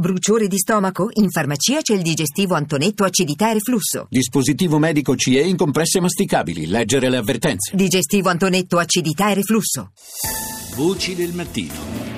Bruciore di stomaco? In farmacia c'è il digestivo Antonetto acidità e reflusso. Dispositivo medico CE in compresse masticabili. Leggere le avvertenze. Digestivo Antonetto acidità e reflusso. Voci del mattino.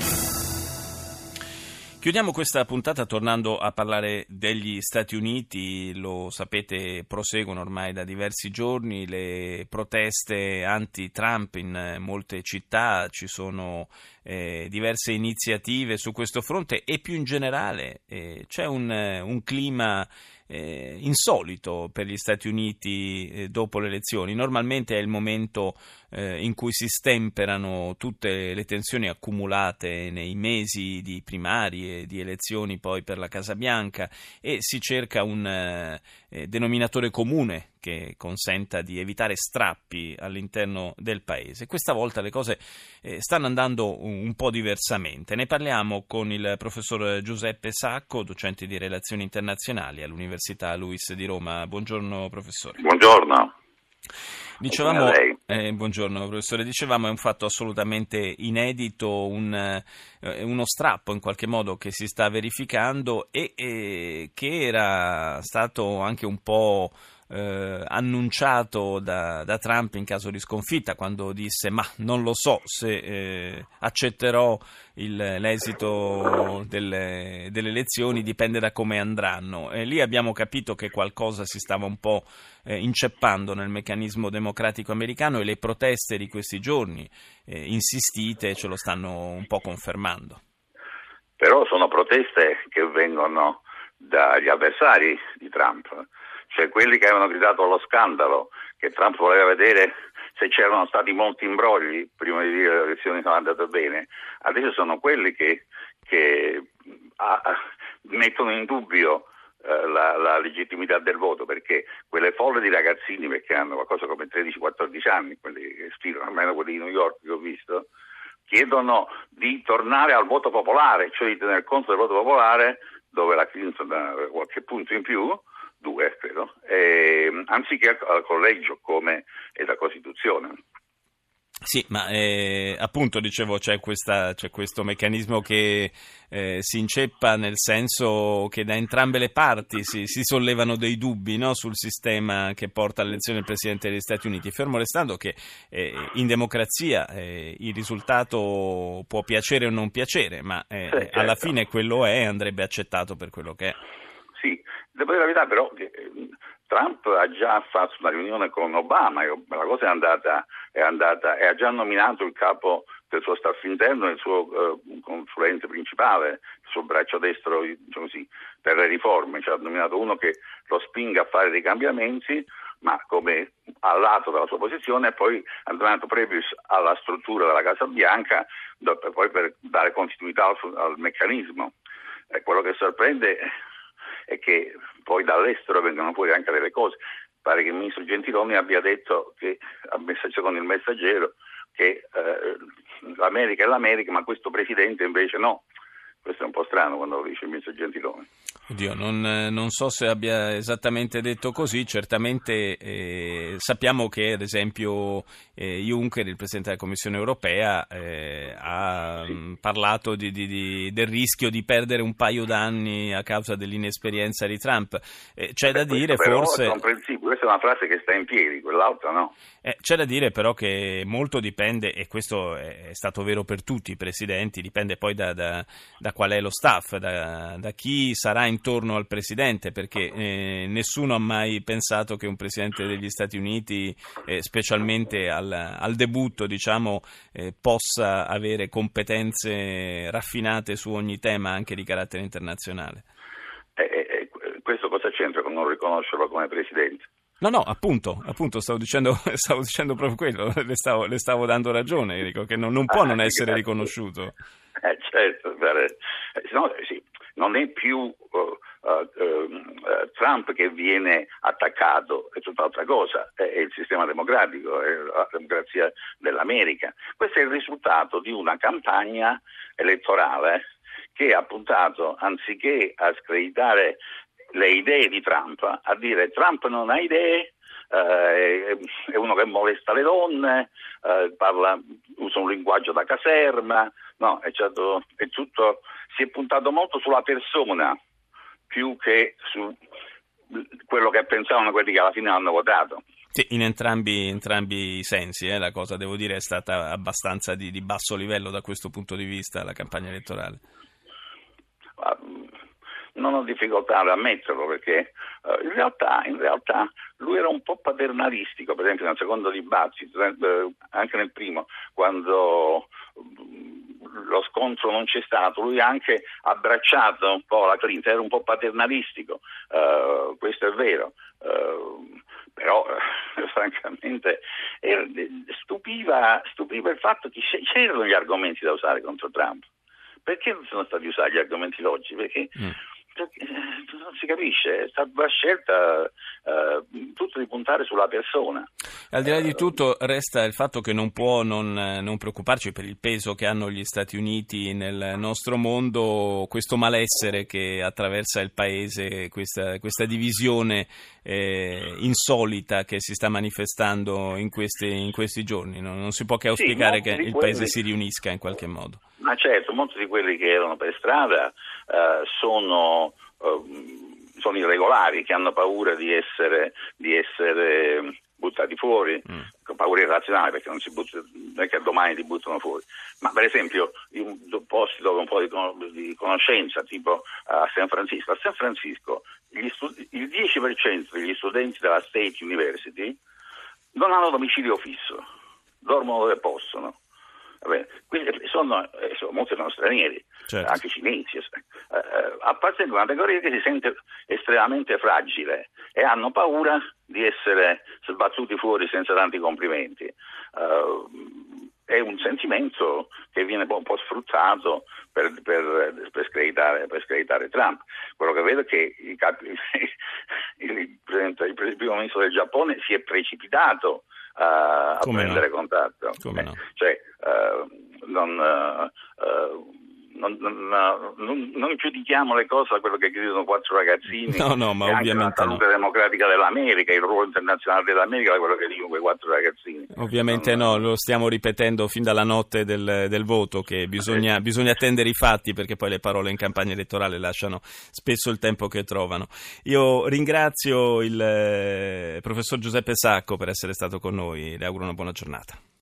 Chiudiamo questa puntata tornando a parlare degli Stati Uniti, lo sapete proseguono ormai da diversi giorni le proteste anti-Trump in molte città, ci sono eh, diverse iniziative su questo fronte e più in generale eh, c'è un, un clima eh, insolito per gli Stati Uniti eh, dopo le elezioni. Normalmente è il momento eh, in cui si stemperano tutte le tensioni accumulate nei mesi di primarie, di elezioni poi per la Casa Bianca e si cerca un eh, eh, denominatore comune che consenta di evitare strappi all'interno del paese. Questa volta le cose eh, stanno andando un, un, po' diversamente. Ne parliamo con il professor Giuseppe Sacco, docente di relazioni internazionali all'Università Luis di Roma. Buongiorno professore. Buongiorno. Dicevamo, eh, buongiorno professore, dicevamo è un fatto assolutamente inedito, un, eh, uno strappo in qualche modo che si sta verificando e, e che era stato anche un po' eh, annunciato da, da, Trump in caso di sconfitta, quando disse ma non lo so se eh, accetterò il, l'esito delle, delle, elezioni, dipende da come andranno. E lì abbiamo capito che qualcosa si stava un po' eh, inceppando nel meccanismo democratico americano e le proteste di questi giorni eh, insistite ce lo stanno un po' confermando. Però sono proteste che vengono dagli avversari di Trump cioè quelli che avevano gridato allo scandalo, che Trump voleva vedere se c'erano stati molti imbrogli prima di dire che le elezioni sono andate bene, adesso sono quelli che, che a, a, mettono in dubbio eh, la, la, legittimità del voto, perché quelle folle di ragazzini, perché hanno qualcosa come 13-14 anni, quelli che sfilano, almeno quelli di New York che ho visto, chiedono di tornare al voto popolare, cioè di tener conto del voto popolare, dove la Clinton ha qualche punto in più, due credo, eh, anziché al collegio come è la Costituzione. Sì, ma eh, appunto dicevo c'è, questa, c'è, questo meccanismo che eh, si inceppa nel senso che da entrambe le parti si, si sollevano dei dubbi no, sul sistema che porta all'elezione del Presidente degli Stati Uniti, fermo restando che eh, in democrazia eh, il risultato può piacere o non piacere, ma eh, sì, certo. alla fine quello è e andrebbe accettato per quello che è. Sì, Devo dire la verità però che eh, Trump ha già fatto una riunione con Obama la cosa è andata, è andata e ha già nominato il capo del suo staff interno e il suo uh, consulente principale, il suo braccio destro diciamo così, per le riforme, cioè ha nominato uno che lo spinga a fare dei cambiamenti, ma come a lato della sua posizione, e poi ha nominato Previous alla struttura della Casa Bianca, poi per dare continuità al, al meccanismo. E quello che sorprende e che poi dall'estero vengono fuori anche delle cose. Pare che il ministro Gentiloni abbia detto che, secondo il messaggero, che eh, l'America è l'America, ma questo presidente invece no. Questo è un po' strano quando lo dice il ministro Gentiloni. Oddio, non, non, so se abbia esattamente detto così, certamente eh, sappiamo che ad esempio eh, Juncker, il Presidente della Commissione europea, eh, ha mh, parlato di, di, di, del rischio di perdere un paio d'anni a causa dell'inesperienza di Trump. Eh, c'è Beh, da dire forse... È questa è una frase che sta in piedi, quell'altra no. Eh, c'è da dire però che molto dipende, e questo è stato vero per tutti i presidenti, dipende poi da, da, da qual è lo staff, da, da chi sarà in intorno al presidente, perché eh, nessuno ha mai pensato che un presidente degli Stati Uniti, eh, specialmente al, al, debutto, diciamo, eh, possa avere competenze raffinate su ogni tema, anche di carattere internazionale. Eh, eh, questo cosa c'entra con non riconoscerlo come presidente? No, no, appunto, appunto stavo, dicendo, stavo dicendo, proprio quello, le stavo, le stavo dando ragione, Enrico, che non, non può ah, non essere riconosciuto. Eh, certo, no, sì, non è più uh, uh, uh, Trump che viene attaccato, è tutt'altra cosa, è, è il sistema democratico, è la democrazia dell'America. Questo è il risultato di una campagna elettorale che ha puntato, anziché a screditare le idee di Trump, a dire Trump non ha idee, eh, è uno che molesta le donne, eh, parla, usa un linguaggio da caserma, No, è, stato, è tutto, si è puntato molto sulla persona più che su quello che pensavano quelli che alla fine hanno votato. Sì, in entrambi, entrambi i sensi, eh, la cosa devo dire è stata abbastanza di, di, basso livello da questo punto di vista la campagna elettorale. Non ho difficoltà ad ammetterlo perché uh, in, realtà, in, realtà, lui era un po' paternalistico, per esempio nel secondo dibattito, eh, anche nel primo, quando lo scontro non c'è stato, lui ha anche abbracciato un po' la Clinton, era un po' paternalistico, uh, questo è vero, uh, però uh, francamente era, stupiva, stupiva, il fatto che c'erano gli argomenti da usare contro Trump. Perché non sono stati usati gli argomenti logici? Perché mm non si capisce, è stata una scelta eh, tutto di puntare sulla persona. Al di là di tutto resta il fatto che non può non, non, preoccuparci per il peso che hanno gli Stati Uniti nel nostro mondo, questo malessere che attraversa il paese, questa, questa divisione eh, insolita che si sta manifestando in questi, in questi giorni. Non, non, si può che auspicare sì, che il paese si riunisca in qualche modo. Ma certo, molti di quelli che erano per strada eh, sono, eh, sono, irregolari, che hanno paura di essere, di essere buttati fuori, mm. paura irrazionale perché non, si butta, non è che domani ti buttano fuori. Ma per esempio in posti dove un po' di, di conoscenza, tipo a San Francisco, a San Francisco studi- il 10% degli studenti della State University non hanno domicilio fisso, dormono dove possono. Quindi sono, eh, sono, molti sono stranieri, certo. anche cinesi, eh, eh, appartengono a una categoria che si sente estremamente fragile e hanno paura di essere sbattuti fuori senza tanti complimenti. Uh, è un sentimento che viene un po' sfruttato per, per, per, screditare, per screditare, Trump. Quello che vedo è che il, il, il, il primo ministro del Giappone si è precipitato uh, a Come prendere no? contatto. Come no? Cioè, uh, non, non, non, non, giudichiamo le cose da quello che chiedono quattro ragazzini. No, no, ma ovviamente la salute no. democratica dell'America, il ruolo internazionale dell'America da quello che dicono quei quattro ragazzini. Ovviamente no, lo stiamo ripetendo fin dalla notte del, del voto che bisogna, sì. bisogna, attendere i fatti perché poi le parole in campagna elettorale lasciano spesso il tempo che trovano. Io ringrazio il eh, professor Giuseppe Sacco per essere stato con noi, le auguro una buona giornata.